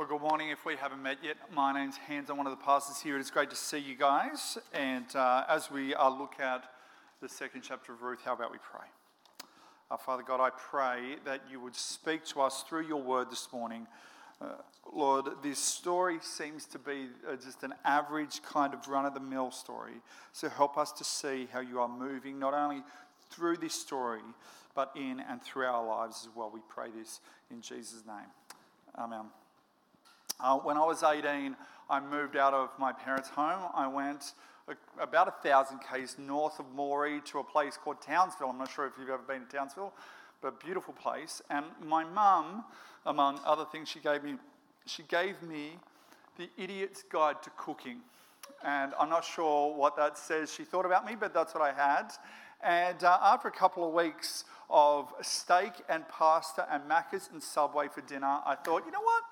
Well, good morning. If we haven't met yet, my name's Hans. I'm one of the pastors here. It's great to see you guys. And uh, as we uh, look at the second chapter of Ruth, how about we pray? Uh, Father God, I pray that you would speak to us through your word this morning. Uh, Lord, this story seems to be uh, just an average kind of run of the mill story. So help us to see how you are moving not only through this story, but in and through our lives as well. We pray this in Jesus' name. Amen. Uh, when I was 18, I moved out of my parents' home. I went a, about a thousand k's north of Moree to a place called Townsville. I'm not sure if you've ever been to Townsville, but beautiful place. And my mum, among other things, she gave me, she gave me the Idiot's Guide to Cooking. And I'm not sure what that says she thought about me, but that's what I had. And uh, after a couple of weeks of steak and pasta and Macca's and Subway for dinner, I thought, you know what?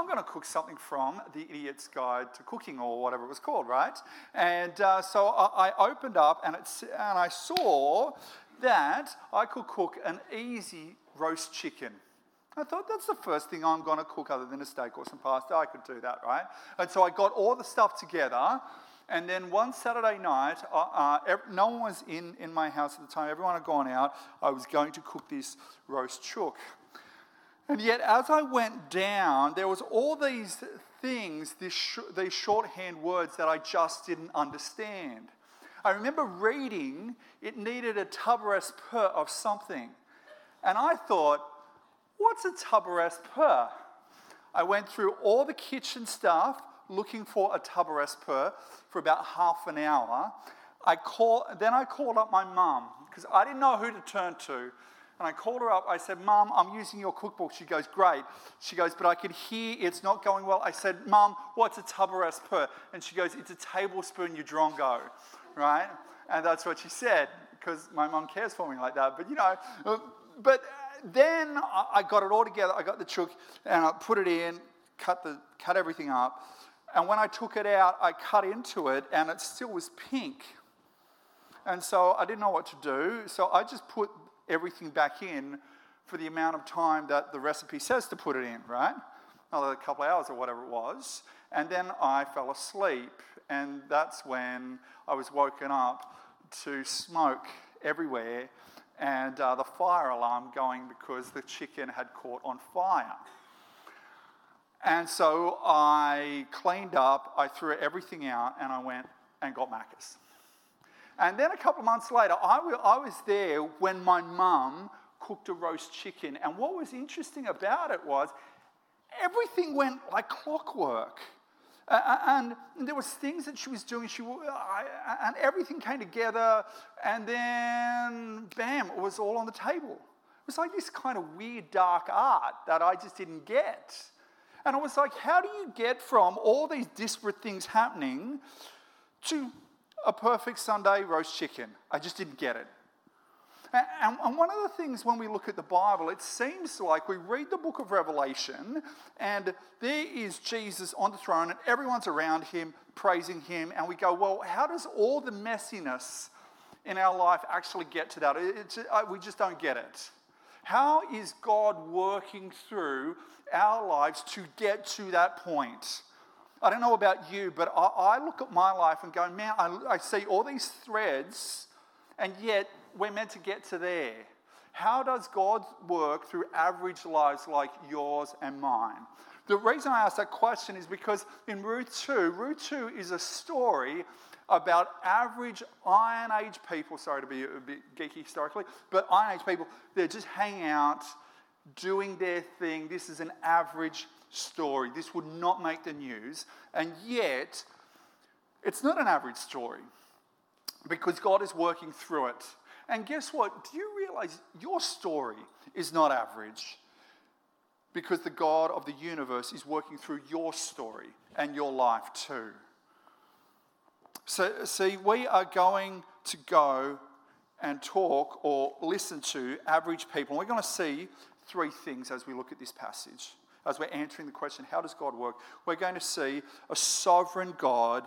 I'm going to cook something from the Idiot's Guide to Cooking or whatever it was called, right? And uh, so I, I, opened up and, and I saw that I could cook an easy roast chicken. I thought that's the first thing I'm going to cook other than a steak or some pasta. I could do that, right? And so I got all the stuff together. And then one Saturday night, uh, uh, no one was in, in my house at the time. Everyone had gone out. I was going to cook this roast chook. And yet, as I went down, there was all these things, these, sh- these shorthand words that I just didn't understand. I remember reading it needed a tabares per of something. And I thought, what's a tabares per? I went through all the kitchen stuff looking for a tabares per for about half an hour. I call, then I called up my mum because I didn't know who to turn to. And I called her up. I said, Mum, I'm using your cookbook. She goes, Great. She goes, But I can hear it's not going well. I said, Mum, what's a tabares per? And she goes, It's a tablespoon you drongo, right? And that's what she said because my mum cares for me like that. But you know, but then I got it all together. I got the chook and I put it in, cut, the, cut everything up. And when I took it out, I cut into it and it still was pink. And so I didn't know what to do. So I just put everything back in for the amount of time that the recipe says to put it in, right? Another couple hours or whatever it was. And then I fell asleep, and that's when I was woken up to smoke everywhere and uh, the fire alarm going because the chicken had caught on fire. And so I cleaned up, I threw everything out, and I went and got Macca's. And then a couple of months later, I, I was there when my mum cooked a roast chicken. And what was interesting about it was everything went like clockwork. Uh, and there was things that she was doing, she, and everything came together, and then bam, it was all on the table. It was like this kind of weird dark art that I just didn't get. And I was like, how do you get from all these disparate things happening to a perfect Sunday roast chicken. I just didn't get it. And, one of the things when we look at the Bible, it seems like we read the book of Revelation and there is Jesus on the throne and everyone's around him praising him. And we go, well, how does all the messiness in our life actually get to that? It's, uh, we just don't get it. How is God working through our lives to get to that point? I don't know about you, but I, I look at my life and go, man, I, I see all these threads, and yet we're meant to get to there. How does God work through average lives like yours and mine? The reason I ask that question is because in Ruth 2, Ruth 2 is a story about average Iron Age people, sorry to be a bit geeky historically, but Iron Age people, they're just hanging out, doing their thing. This is an average story. This would not make the news. And yet, it's not an average story because God is working through it. And guess what? Do you realize your story is not average? Because the God of the universe is working through your story and your life too. So, see, we are going to go and talk or listen to average people. And We're going to see three things as we look at this passage as we're answering the question, how does God work? We're going to see a sovereign God,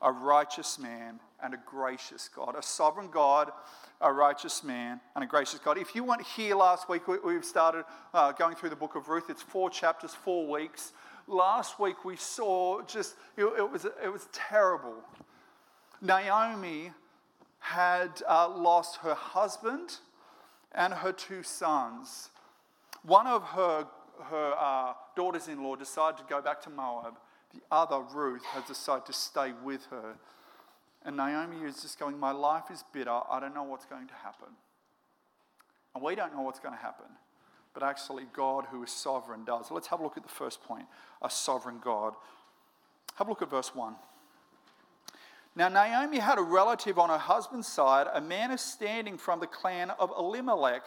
a righteous man and a gracious God. A sovereign God, a righteous man, and a gracious God. If you weren't here last week, we've started uh, going through the book of Ruth. It's four chapters, four weeks. Last week we saw just, it, it was, it was terrible. Naomi had uh, lost her husband and her two sons. One of her, her uh, daughters in law decide to go back to Moab. The other, Ruth, has decided to stay with her. And Naomi is just going, My life is bitter. I don't know what's going to happen. And we don't know what's going to happen. But actually, God, who is sovereign, does. Let's have a look at the first point a sovereign God. Have a look at verse 1. Now, Naomi had a relative on her husband's side, a man of standing from the clan of Elimelech,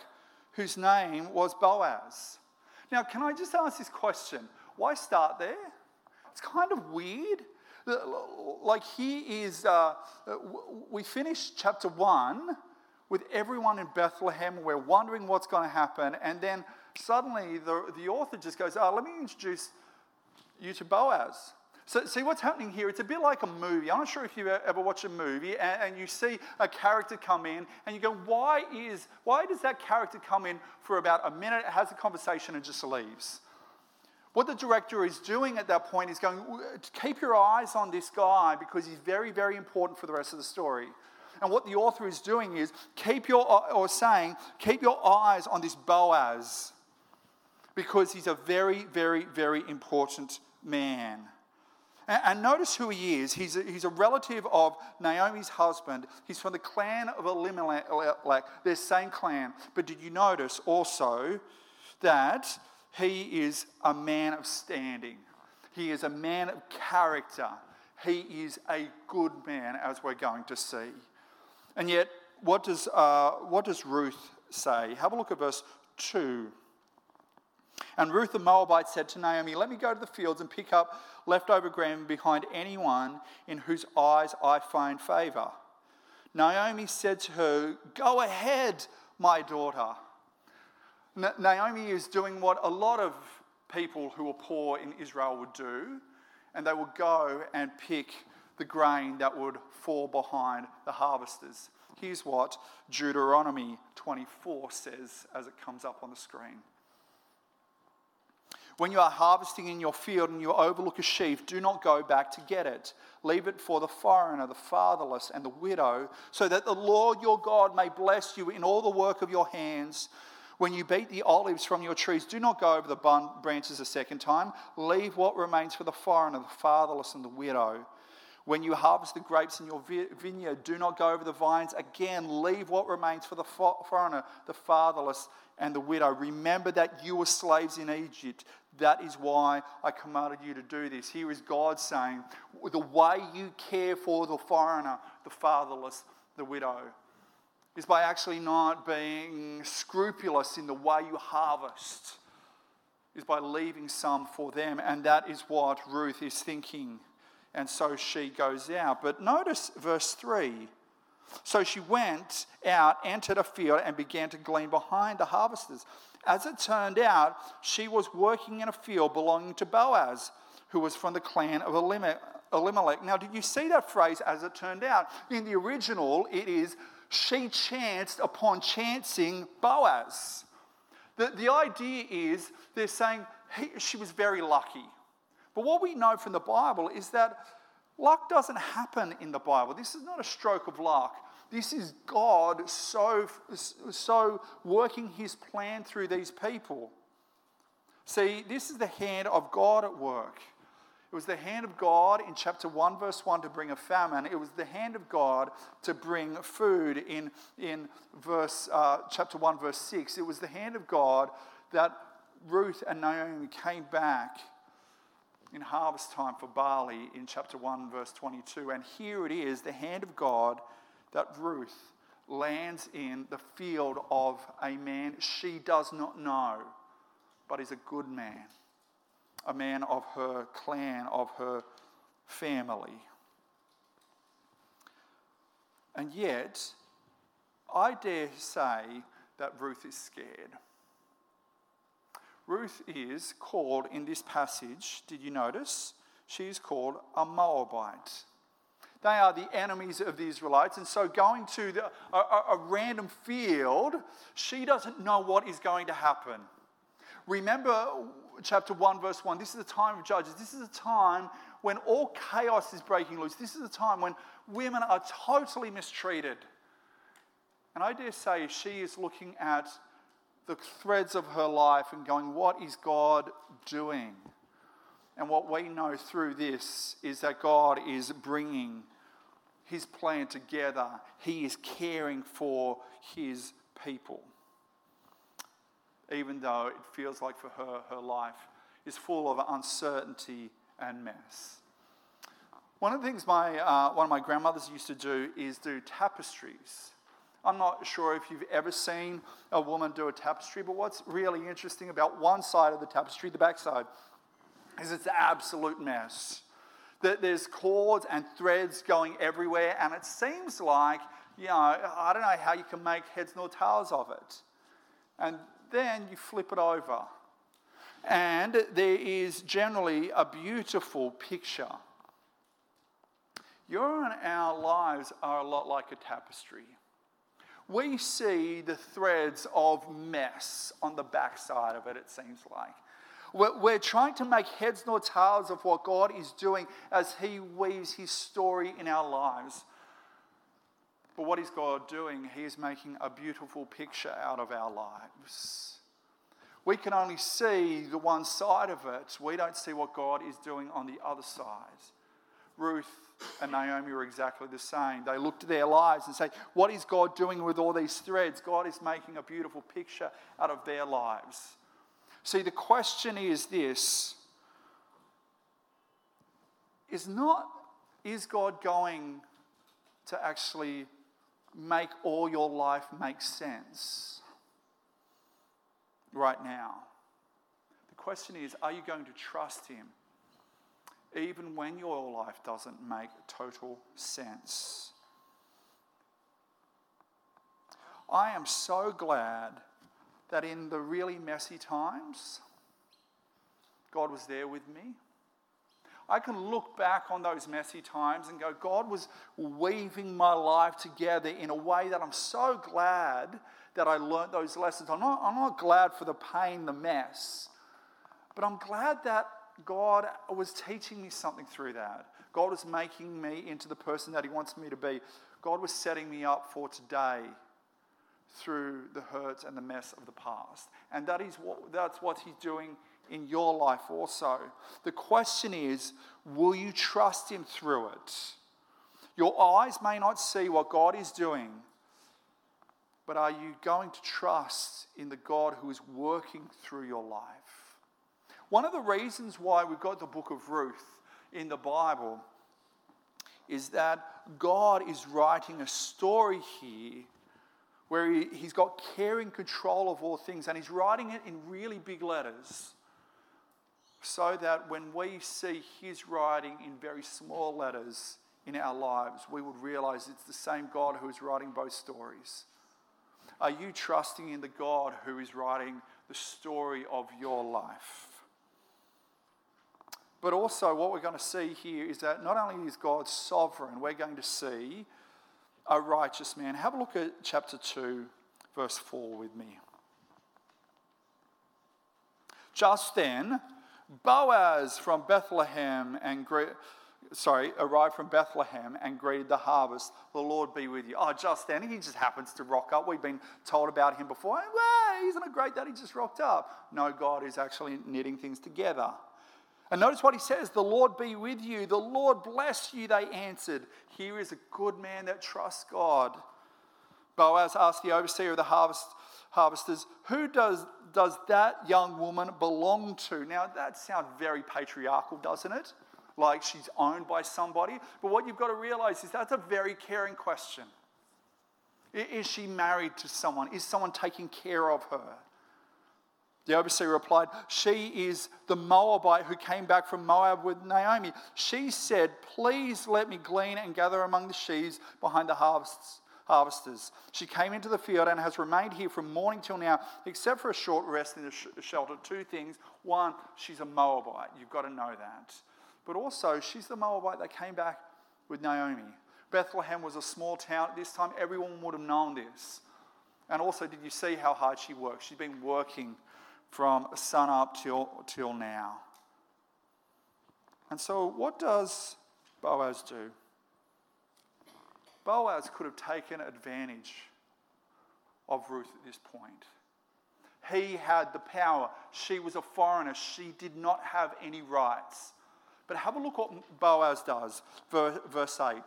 whose name was Boaz. Now, can I just ask this question? Why start there? It's kind of weird. Like, he is, uh, we finished chapter one with everyone in Bethlehem. We're wondering what's going to happen. And then suddenly the, the author just goes, Oh, let me introduce you to Boaz. So, see what's happening here? It's a bit like a movie. I'm not sure if you ever watch a movie and, and, you see a character come in and you go, why, is, why does that character come in for about a minute, has a conversation, and just leaves? What the director is doing at that point is going, keep your eyes on this guy because he's very, very important for the rest of the story. And what the author is doing is keep your, uh, or saying, keep your eyes on this Boaz because he's a very, very, very important man. And, notice who he is. He's a, he's a relative of Naomi's husband. He's from the clan of Elimelech, their same clan. But did you notice also that he is a man of standing? He is a man of character. He is a good man, as we're going to see. And yet, what does, uh, what does Ruth say? Have a look at verse 2. And Ruth the Moabite said to Naomi, Let me go to the fields and pick up leftover grain behind anyone in whose eyes I find favor. Naomi said to her, Go ahead, my daughter. Naomi is doing what a lot of people who are poor in Israel would do, and they would go and pick the grain that would fall behind the harvesters. Here's what Deuteronomy 24 says as it comes up on the screen. When you are harvesting in your field and you overlook a sheaf, do not go back to get it. Leave it for the foreigner, the fatherless, and the widow, so that the Lord your God may bless you in all the work of your hands. When you beat the olives from your trees, do not go over the branches a second time. Leave what remains for the foreigner, the fatherless, and the widow. When you harvest the grapes in your vineyard, do not go over the vines again. Leave what remains for the foreigner, the fatherless, and the widow. Remember that you were slaves in Egypt. That is why I commanded you to do this. Here is God saying, the way you care for the foreigner, the fatherless, the widow, is by actually not being scrupulous in the way you harvest, is by leaving some for them. And that is what Ruth is thinking. And so she goes out. But notice verse 3 so she went out, entered a field, and began to glean behind the harvesters. As it turned out, she was working in a field belonging to Boaz, who was from the clan of Elimelech. Now, did you see that phrase, as it turned out? In the original, it is, she chanced upon chancing Boaz. The, the idea is they're saying he, she was very lucky. But what we know from the Bible is that Luck doesn't happen in the Bible. This is not a stroke of luck. This is God so, so working his plan through these people. See, this is the hand of God at work. It was the hand of God in chapter 1, verse 1 to bring a famine. It was the hand of God to bring food in, in verse, uh, chapter 1, verse 6. It was the hand of God that Ruth and Naomi came back in harvest time for barley in chapter 1, verse 22. And here it is the hand of God that Ruth lands in the field of a man she does not know, but is a good man, a man of her clan, of her family. And yet, I dare say that Ruth is scared. Ruth is called in this passage, did you notice? She is called a Moabite. They are the enemies of the Israelites. And so, going to the, a, a, random field, she doesn't know what is going to happen. Remember chapter 1, verse 1. This is the time of Judges. This is a time when all chaos is breaking loose. This is a time when women are totally mistreated. And I dare say she is looking at the threads of her life and going, What is God doing? And what we know through this is that God is bringing his plan together, he is caring for his people. Even though it feels like for her, her life is full of uncertainty and mess. One of the things my, uh, one of my grandmothers used to do is do tapestries. I'm not sure if you've ever seen a woman do a tapestry, but what's really interesting about one side of the tapestry, the back side, is it's an absolute mess. That there's cords and threads going everywhere, and it seems like, you know, I don't know how you can make heads nor tails of it. And then you flip it over, and there is generally a beautiful picture. Your and our lives are a lot like a tapestry. We see the threads of mess on the backside of it, it seems like. We're trying to make heads nor tails of what God is doing as He weaves His story in our lives. But what is God doing? He is making a beautiful picture out of our lives. We can only see the one side of it. We don't see what God is doing on the other side. Ruth and Naomi were exactly the same. They looked at their lives and say, What is God doing with all these threads? God is making a beautiful picture out of their lives. See, the question is this is not, is God going to actually make all your life make sense right now? The question is, are you going to trust Him even when your life doesn't make total sense? I am so glad that in the really messy times, God was there with me. I can look back on those messy times and go, God was weaving my life together in a way that I'm so glad that I learned those lessons. I'm not, I'm not glad for the pain, the mess, but I'm glad that God was teaching me something through that. God was making me into the person that He wants me to be. God was setting me up for today through the hurts and the mess of the past. And that is what, that's what He's doing in your life also. The question is will you trust Him through it? Your eyes may not see what God is doing, but are you going to trust in the God who is working through your life? One of the reasons why we've got the book of Ruth in the Bible is that God is writing a story here where he, he's got care and control of all things, and he's writing it in really big letters so that when we see his writing in very small letters in our lives, we would realize it's the same God who is writing both stories. Are you trusting in the God who is writing the story of your life? But also, what we're going to see here is that not only is God sovereign, we're going to see a righteous man. Have a look at chapter 2, verse 4 with me. Just then, Boaz from Bethlehem and sorry, arrived from Bethlehem and greeted the harvest. The Lord be with you. Oh, just then, he just happens to rock up. We've been told about him before. Well, isn't it great that he just rocked up? No, God is actually knitting things together. And notice what he says The Lord be with you. The Lord bless you, they answered. Here is a good man that trusts God. Boaz asked the overseer of the harvest, harvesters, Who does, does that young woman belong to? Now, that sounds very patriarchal, doesn't it? Like she's owned by somebody. But what you've got to realize is that's a very caring question. Is she married to someone? Is someone taking care of her? The overseer replied, She is the Moabite who came back from Moab with Naomi. She said, Please let me glean and gather among the sheaves behind the harvests, harvesters. She came into the field and has remained here from morning till now, except for a short rest in the sh- shelter. Two things. One, she's a Moabite. You've got to know that. But also, she's the Moabite that came back with Naomi. Bethlehem was a small town at this time. Everyone would have known this. And also, did you see how hard she worked? She's been working from sun up till, till now. And so, what does Boaz do? Boaz could have taken advantage of Ruth at this point. He had the power. She was a foreigner. She did not have any rights. But have a look what Boaz does, verse 8.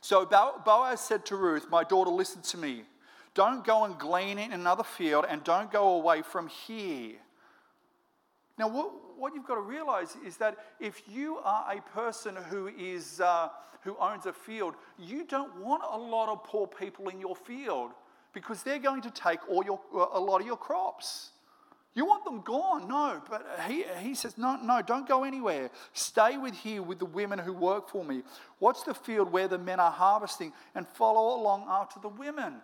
So Boaz said to Ruth, My daughter, listen to me. Don't go and glean in another field and don't go away from here. Now, what, what you've got to realize is that if you are a person who, is, uh, who owns a field, you don't want a lot of poor people in your field because they're going to take all your, a lot of your crops. You want them gone? No. But he, he says, no, no, don't go anywhere. Stay with here with the women who work for me. Watch the field where the men are harvesting and follow along after the women.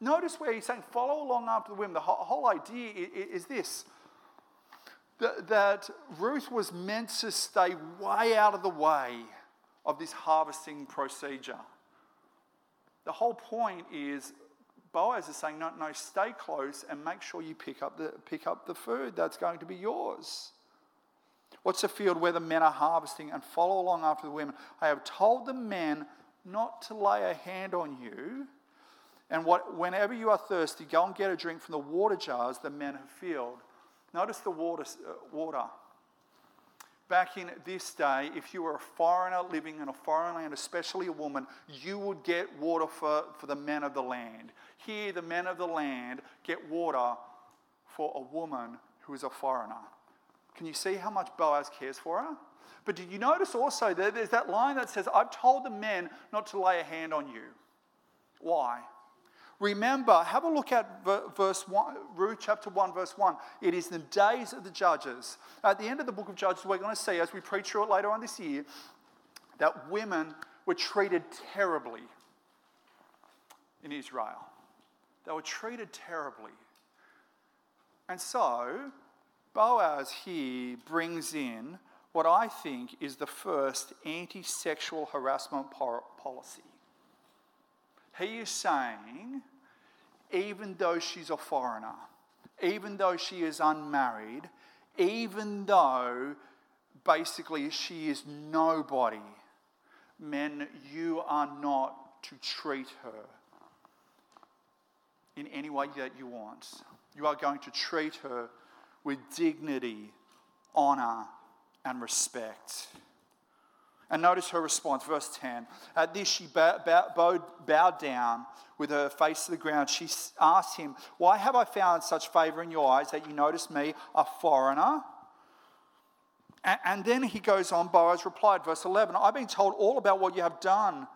Notice where he's saying, follow along after the women. The whole, idea is, is this that, that Ruth was meant to stay way out of the way of this harvesting procedure. The whole point is Boaz is saying, no, no, stay close and make sure you pick up the, pick up the food that's going to be yours. What's the field where the men are harvesting and follow along after the women? I have told the men not to lay a hand on you. And what, whenever you are thirsty, go and get a drink from the water jars the men have filled. Notice the water. Uh, water back in this day, if you were a foreigner living in a foreign land, especially a woman, you would get water for, for the men of the land. Here, the men of the land get water for a woman who is a foreigner. Can you see how much Boaz cares for her? But did you notice also that there's that line that says, I've told the men not to lay a hand on you? Why? Remember, have a look at verse 1, Ruth chapter 1, verse 1. It is the days of the judges. At the end of the book of Judges, we're going to see, as we preach through it later on this year, that women were treated terribly in Israel. They were treated terribly. And so, Boaz here brings in what I think is the first anti sexual harassment policy. He is saying even though she's a foreigner, even though she is unmarried, even though basically she is nobody, men, you are not to treat her in any way that you want. You are going to treat her with dignity, honor, and respect. And notice her response, verse 10. At this, she bowed, bowed down with her face to the ground. She asked him, Why have I found such favor in your eyes that you notice me, a foreigner? And then he goes on, Boaz replied, verse 11, I've been told all about what you have done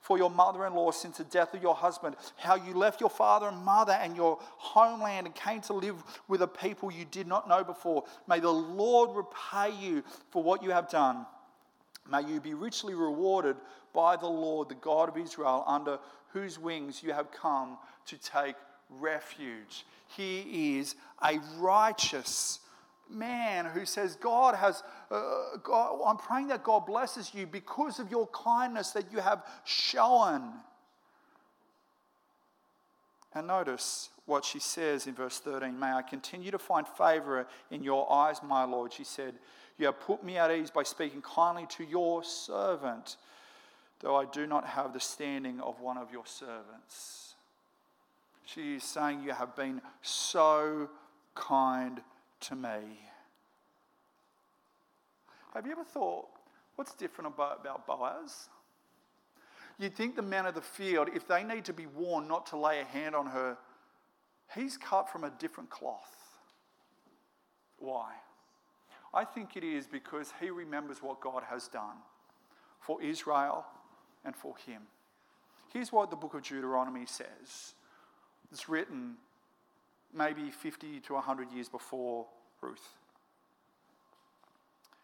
for your mother in law since the death of your husband, how you left your father and mother and your homeland and came to live with a people you did not know before. May the Lord repay you for what you have done. May you be richly rewarded by the Lord, the God of Israel, under whose wings you have come to take refuge. He is a righteous man who says, God has, uh, God, I'm praying that God blesses you because of your kindness that you have shown. And notice what she says in verse 13 May I continue to find favor in your eyes, my Lord. She said, you have put me at ease by speaking kindly to your servant, though I do not have the standing of one of your servants. She is saying, You have been so kind to me. Have you ever thought, what's different about, Boaz? You'd think the men of the field, if they need to be warned not to lay a hand on her, he's cut from a different cloth. Why? I think it is because he remembers what God has done for Israel and for him. Here's what the book of Deuteronomy says it's written maybe 50 to 100 years before Ruth.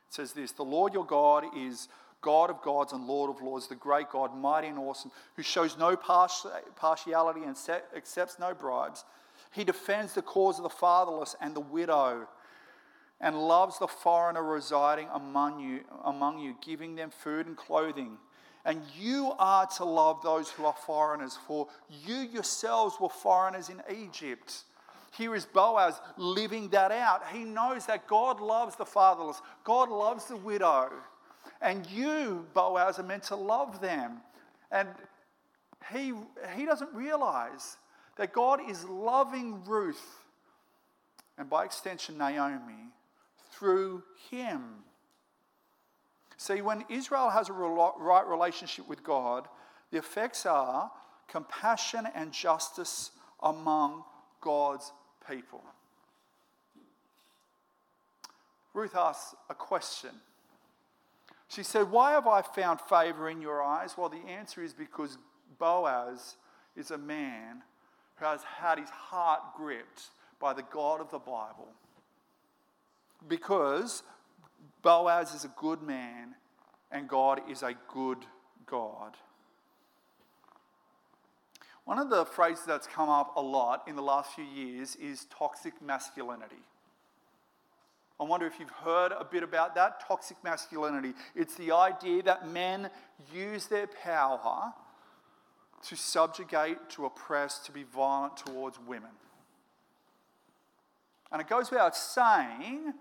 It says this The Lord your God is God of gods and Lord of lords, the great God, mighty and awesome, who shows no partiality and accepts no bribes. He defends the cause of the fatherless and the widow and loves the foreigner residing among you, among you, giving them food and clothing. And you are to love those who are foreigners, for you yourselves were foreigners in Egypt. Here is Boaz living that out. He knows that God loves the fatherless, God loves the widow. And you, Boaz, are meant to love them. And he, he doesn't realize that God is loving Ruth and by extension Naomi through him. See, when Israel has a right relationship with God, the effects are compassion and justice among God's people. Ruth asks a question. She said, Why have I found favor in your eyes? Well, the answer is because Boaz is a man who has had his heart gripped by the God of the Bible. Because Boaz is a good man and God is a good God. One of the phrases that's come up a lot in the last few years is toxic masculinity. I wonder if you've heard a bit about that toxic masculinity. It's the idea that men use their power to subjugate, to oppress, to be violent towards women. And it goes without saying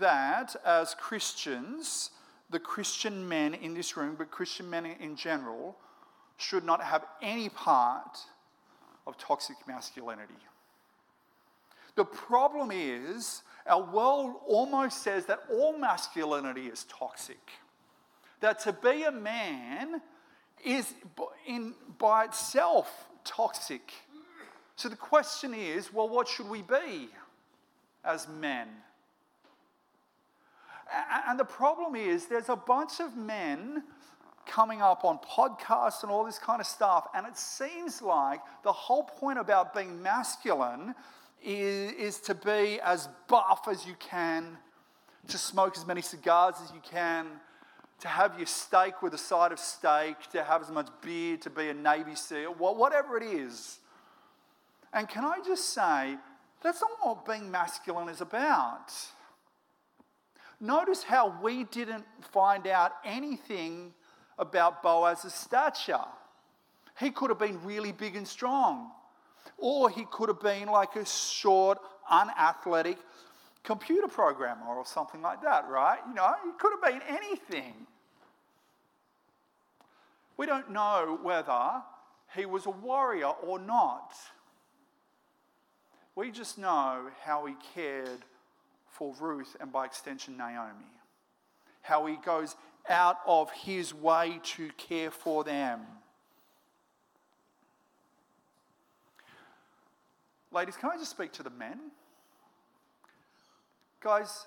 that as Christians, the Christian men in this room, but Christian men in general, should not have any part of toxic masculinity. The problem is, our world almost says that all masculinity is toxic. That to be a man is in, by itself toxic. So the question is well, what should we be as men? And the problem is, there's a bunch of men coming up on podcasts and all this kind of stuff, and it seems like the whole point about being masculine is, to be as buff as you can, to smoke as many cigars as you can, to have your steak with a side of steak, to have as much beer, to be a Navy SEAL, whatever it is. And can I just say, that's not what being masculine is about. Notice how we didn't find out anything about Boaz's stature. He could have been really big and strong, or he could have been like a short, unathletic computer programmer or something like that, right? You know, he could have been anything. We don't know whether he was a warrior or not. We just know how he cared for Ruth and by extension Naomi. How he goes out of his way to care for them. Ladies, can I just speak to the men? Guys,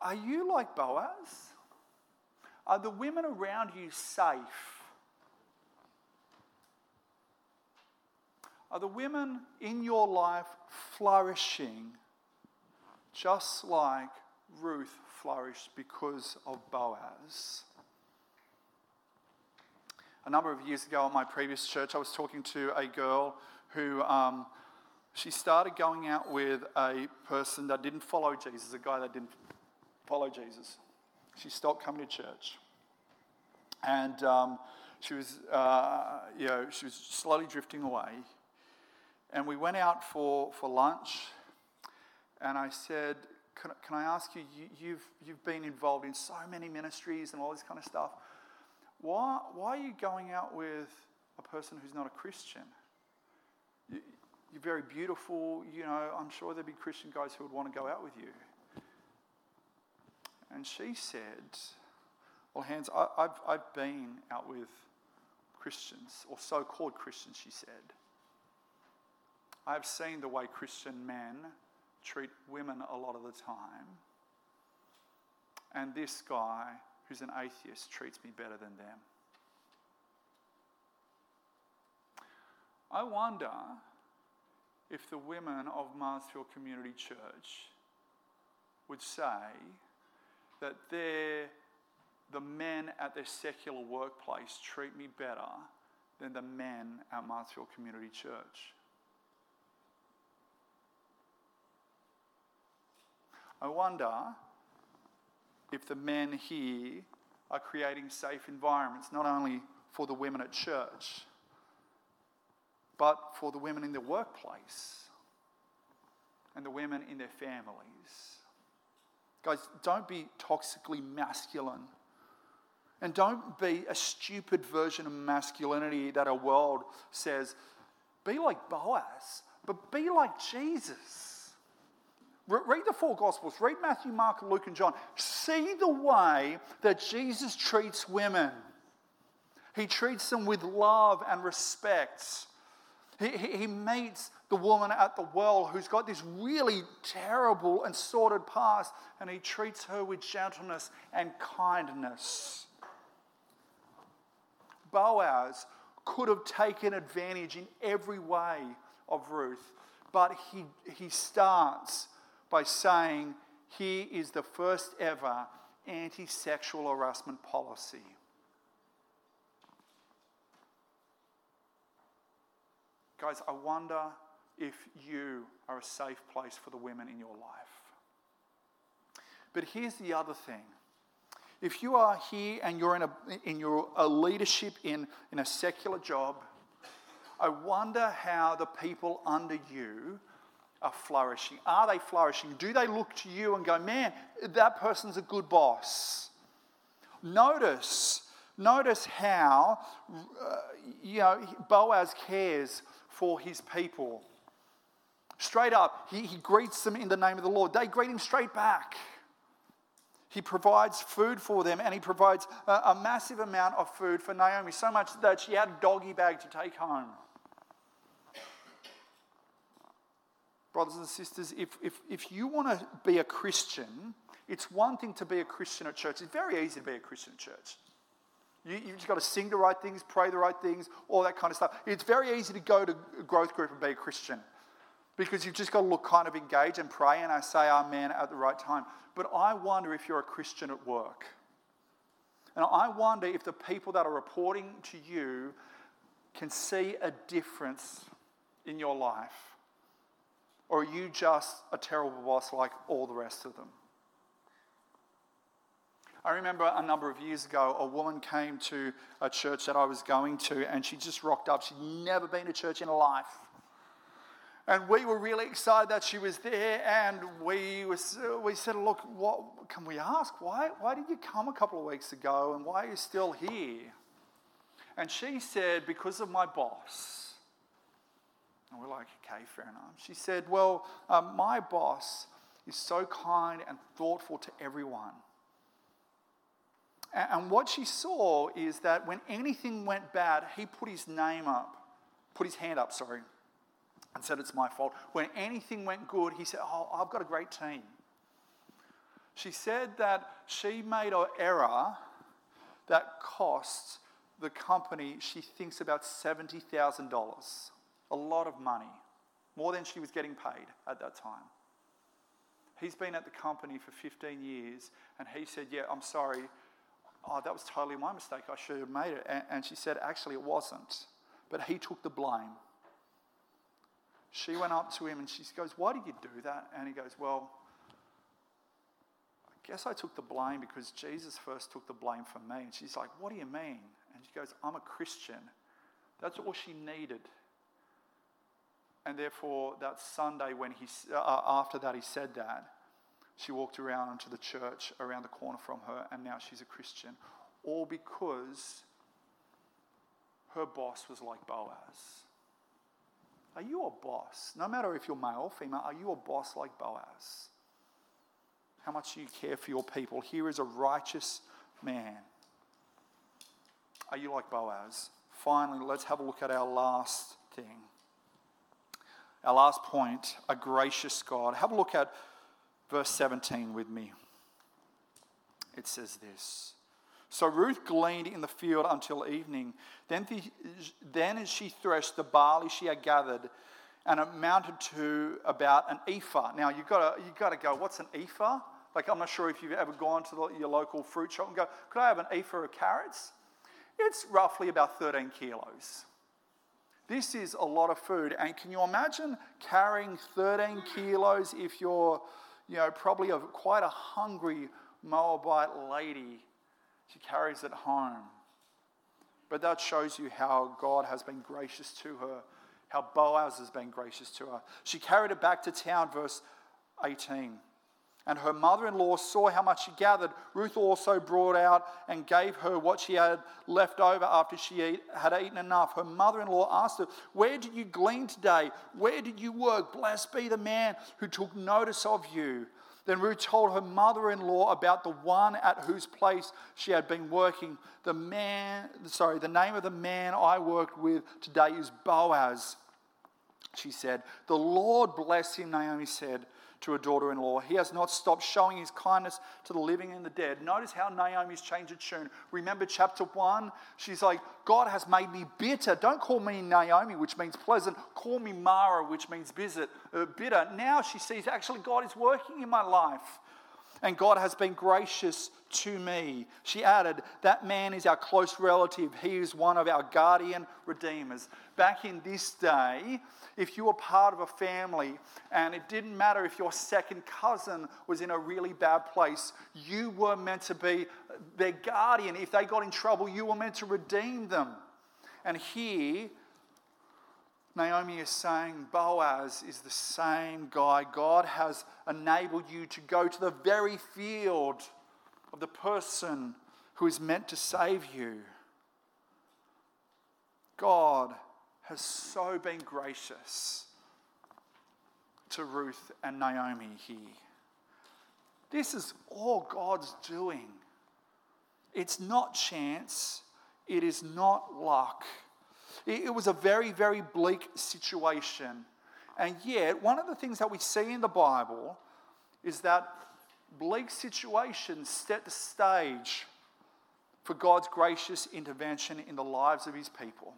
are you like Boaz? Are the women around you safe? Are the women in your life flourishing just like Ruth flourished because of Boaz? A number of years ago at my previous church, I was talking to a girl who um, she started going out with a person that didn't follow Jesus, a guy that didn't follow Jesus. She stopped coming to church. And um, she was, uh, you know, she was slowly drifting away. And we went out for, for lunch. And I said, can, can I ask you, you, you've, you've been involved in so many ministries and all this kind of stuff. Why, why are you going out with a person who's not a Christian? You, you're very beautiful. You know, I'm sure there'd be Christian guys who would want to go out with you. And she said, Well, Hans, I, have I've been out with Christians, or so called Christians, she said. I've seen the way Christian men treat women a lot of the time. And this guy, who's an atheist, treats me better than them. I wonder if the women of Marsfield Community Church would say that the men at their secular workplace treat me better than the men at Marsfield Community Church. I wonder if the men here are creating safe environments, not only for the women at church, but for the women in the workplace and the women in their families. Guys, don't be toxically masculine. And don't be a stupid version of masculinity that our world says, be like Boaz, but be like Jesus. Read the four Gospels, read Matthew, Mark, Luke, and John. See the way that Jesus treats women. He treats them with love and respect. He, he, meets the woman at the well who's got this really terrible and sordid past, and he treats her with gentleness and kindness. Boaz could have taken advantage in every way of Ruth, but he, he starts by saying, Here is the first ever anti sexual harassment policy. Guys, I wonder if you are a safe place for the women in your life. But here's the other thing. If you are here and you're in a, in your, a leadership in, in a secular job, I wonder how the people under you are flourishing. Are they flourishing? Do they look to you and go, man, that person's a good boss? Notice, notice how, uh, you know, Boaz cares for his people. Straight up, he, he greets them in the name of the Lord. They greet him straight back. He provides food for them and he provides a, a, massive amount of food for Naomi, so much that she had a doggy bag to take home. Brothers and sisters, if, if, if you want to be a Christian, it's one thing to be a Christian at church. It's very easy to be a Christian at church. You, you've just got to sing the right things, pray the right things, all that kind of stuff. It's very easy to go to a growth group and be a Christian because you've just got to look kind of engaged and pray and I say amen at the right time. But I wonder if you're a Christian at work. And I wonder if the people that are reporting to you can see a difference in your life. Or are you just a terrible boss like all the rest of them? I remember a number of years ago, a woman came to a church that I was going to, and she just rocked up. She'd never been to church in her life. And we were really excited that she was there, and we, was, we said, Look, what, can we ask? Why, why did you come a couple of weeks ago, and why are you still here? And she said, Because of my boss. And we're like, Okay, fair enough. She said, Well, um, my boss is so kind and thoughtful to everyone. And what she saw is that when anything went bad, he put his name up, put his hand up, sorry, and said, It's my fault. When anything went good, he said, Oh, I've got a great team. She said that she made an error that cost the company, she thinks, about $70,000. A lot of money, more than she was getting paid at that time. He's been at the company for 15 years, and he said, Yeah, I'm sorry oh, that was totally my mistake. I should have made it. And, she said, actually, it wasn't. But he took the blame. She went up to him and she goes, why did you do that? And he goes, well, I guess I took the blame because Jesus first took the blame for me. And she's like, what do you mean? And she goes, I'm a Christian. That's all she needed. And therefore, that Sunday, when he, uh, after that, he said that, she walked around into the church around the corner from her, and now she's a Christian. All because her boss was like Boaz. Are you a boss? No matter if you're male or female, are you a boss like Boaz? How much do you care for your people? Here is a righteous man. Are you like Boaz? Finally, let's have a look at our last thing. Our last point a gracious God. Have a look at verse 17 with me. It says this. So Ruth gleaned in the field until evening. Then, the, then as she threshed the barley she had gathered, and it amounted to about an ephah. Now you've got got to go, what's an ephah? Like, I'm not sure if you've ever gone to the, your local fruit shop and go, could I have an ephah of carrots? It's roughly about 13 kilos. This is a lot of food. And can you imagine carrying 13 kilos if you're you know, probably a, quite a hungry Moabite lady. She carries it home. But that shows you how God has been gracious to her, how Boaz has been gracious to her. She carried it back to town, verse 18. And her mother in law saw how much she gathered. Ruth also brought out and gave her what she had left over after she had eaten enough. Her mother in law asked her, Where did you glean today? Where did you work? Blessed be the man who took notice of you. Then Ruth told her mother in law about the one at whose place she had been working. The man, sorry, the name of the man I worked with today is Boaz, she said. The Lord bless him, Naomi said to her daughter in law. He has not stopped showing his kindness to the living and the dead. Notice how Naomi's changed her tune. Remember chapter 1? She's like, God has made me bitter. Don't call me Naomi, which means pleasant. Call me Mara, which means uh, bitter. Now she sees actually God is working in my life and God has been gracious to me. She added, That man is our close relative. He is one of our guardian redeemers. Back in this day, if you were part of a family and it didn't matter if your second cousin was in a really bad place, you were meant to be their guardian. If they got in trouble, you were meant to redeem them. And here, Naomi is saying Boaz is the same guy. God has enabled you to go to the very field of the person who is meant to save you. God has so been gracious to Ruth and Naomi here. This is all God's doing. It's not chance, it is not luck. It was a very, very bleak situation. And yet, one of the things that we see in the Bible is that bleak situations set the stage for God's gracious intervention in the lives of his people.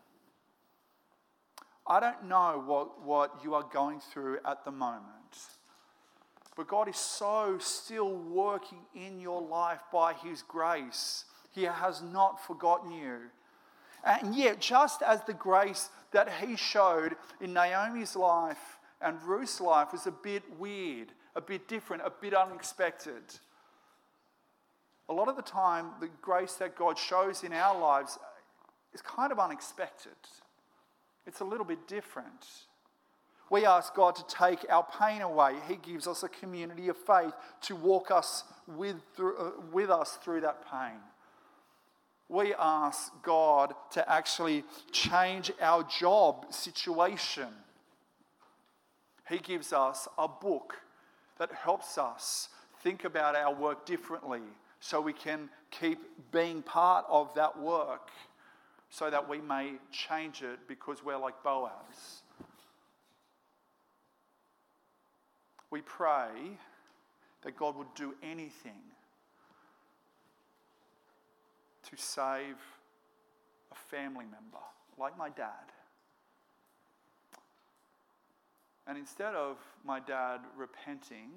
I don't know what, what you are going through at the moment, but God is so still working in your life by his grace. He has not forgotten you. And yet, just as the grace that he showed in Naomi's life and Ruth's life was a bit weird, a bit different, a bit unexpected, a lot of the time, the grace that God shows in our lives is kind of unexpected. It's a little bit different. We ask God to take our pain away. He gives us a community of faith to walk us with, through, uh, with us through that pain we ask God to actually change our job situation. He gives us a book that helps us think about our work differently so we can keep being part of that work so that we may change it because we're like Boaz. We pray that God would do anything to save a family member, like my dad. And instead of my dad repenting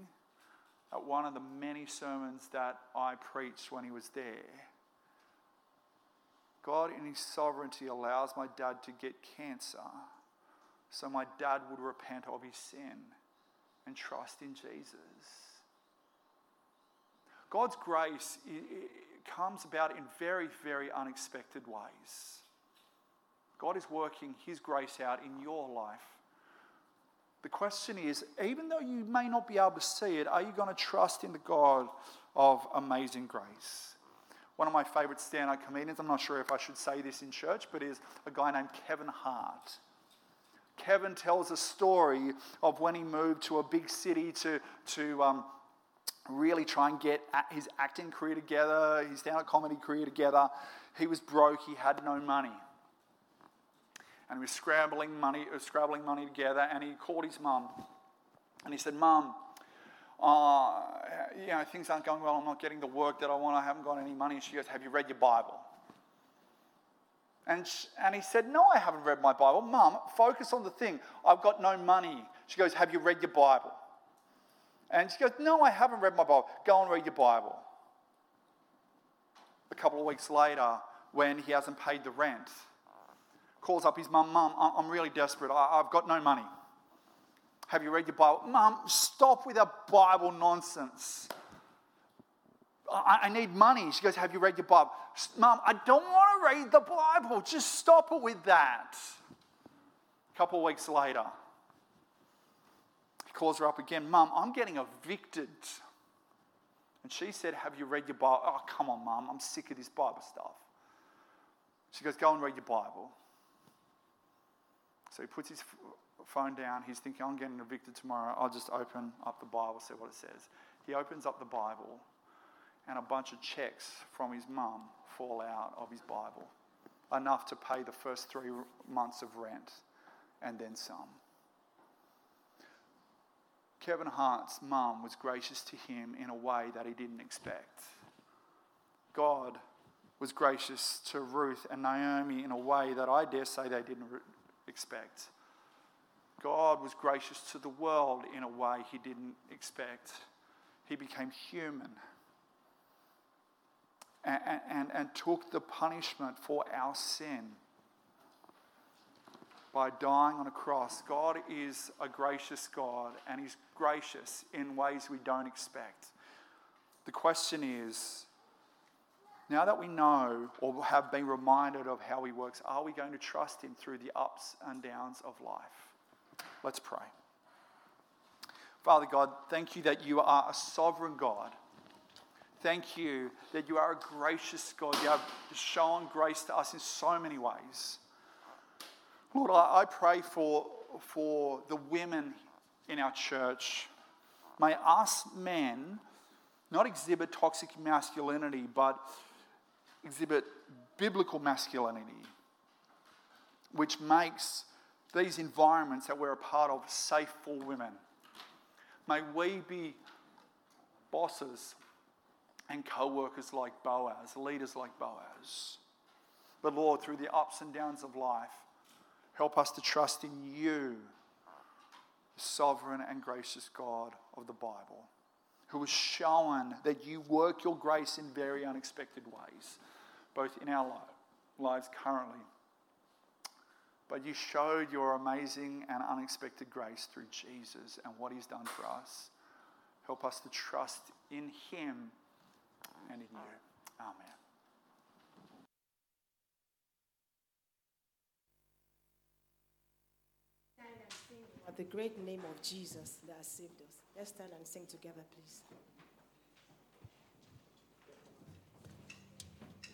at one of the many sermons that I preached when he was there, God, in His sovereignty, allows my dad to get cancer so my dad would repent of his sin and trust in Jesus. God's grace comes about in very, very unexpected ways. God is working His grace out in your life. The question is even though you may not be able to see it, are you going to trust in the God of amazing grace? One of my favorite stand up comedians, I'm not sure if I should say this in church, but is a guy named Kevin Hart. Kevin tells a story of when he moved to a big city to, to um, really try and get his acting career together, his stand up comedy career together. He was broke, he had no money. And he was scrambling money, uh, scrabbling money together, and he called his mum. And he said, Mum, uh, you know, things aren't going well. I'm not getting the work that I want. I haven't got any money. And She goes, Have you read your Bible? And, she, and he said, No, I haven't read my Bible. Mum, focus on the thing. I've got no money. She goes, Have you read your Bible? And she goes, No, I haven't read my Bible. Go and read your Bible. A couple of weeks later, when he hasn't paid the rent, calls up his mum, Mum, I'm really desperate. I've got no money. Have you read your Bible? Mum, stop with that Bible nonsense. I, need money. She goes, Have you read your Bible? Mum, I don't want to read the Bible. Just stop it with that. A couple of weeks later, he calls her up again. Mum, I'm getting evicted. And she said, Have you read your Bible? Oh, come on, Mum. I'm sick of this Bible stuff. She goes, Go and read your Bible. So he puts his phone down. He's thinking, I'm getting evicted tomorrow. I'll just open up the Bible, see what it says. He opens up the Bible, and a bunch of checks from his mum fall out of his Bible, enough to pay the first three months of rent and then some. Kevin Hart's mum was gracious to him in a way that he didn't expect. God was gracious to Ruth and Naomi in a way that I dare say they didn't expect. God was gracious to the world in a way he didn't expect. He became human and, and, and took the punishment for our sin by dying on a cross. God is a gracious God and He's gracious in ways we don't expect. The question is now that we know or have been reminded of how He works, are we going to trust Him through the ups and downs of life? Let's pray. Father God, thank you that you are a sovereign God. Thank you that you are a gracious God. You have shown grace to us in so many ways. Lord, I, pray for, for the women in our church. May us men not exhibit toxic masculinity, but exhibit biblical masculinity, which makes these environments that we're a part of safe for women. May we be bosses and co workers like Boaz, leaders like Boaz. But Lord, through the ups and downs of life, help us to trust in you, the sovereign and gracious God of the Bible, who has shown that you work your grace in very unexpected ways, both in our lives currently but you showed your amazing and unexpected grace through Jesus and what he's done for us. Help us to trust in him and in you. Amen. At the great name of Jesus that has saved us. Let's stand and sing together, please.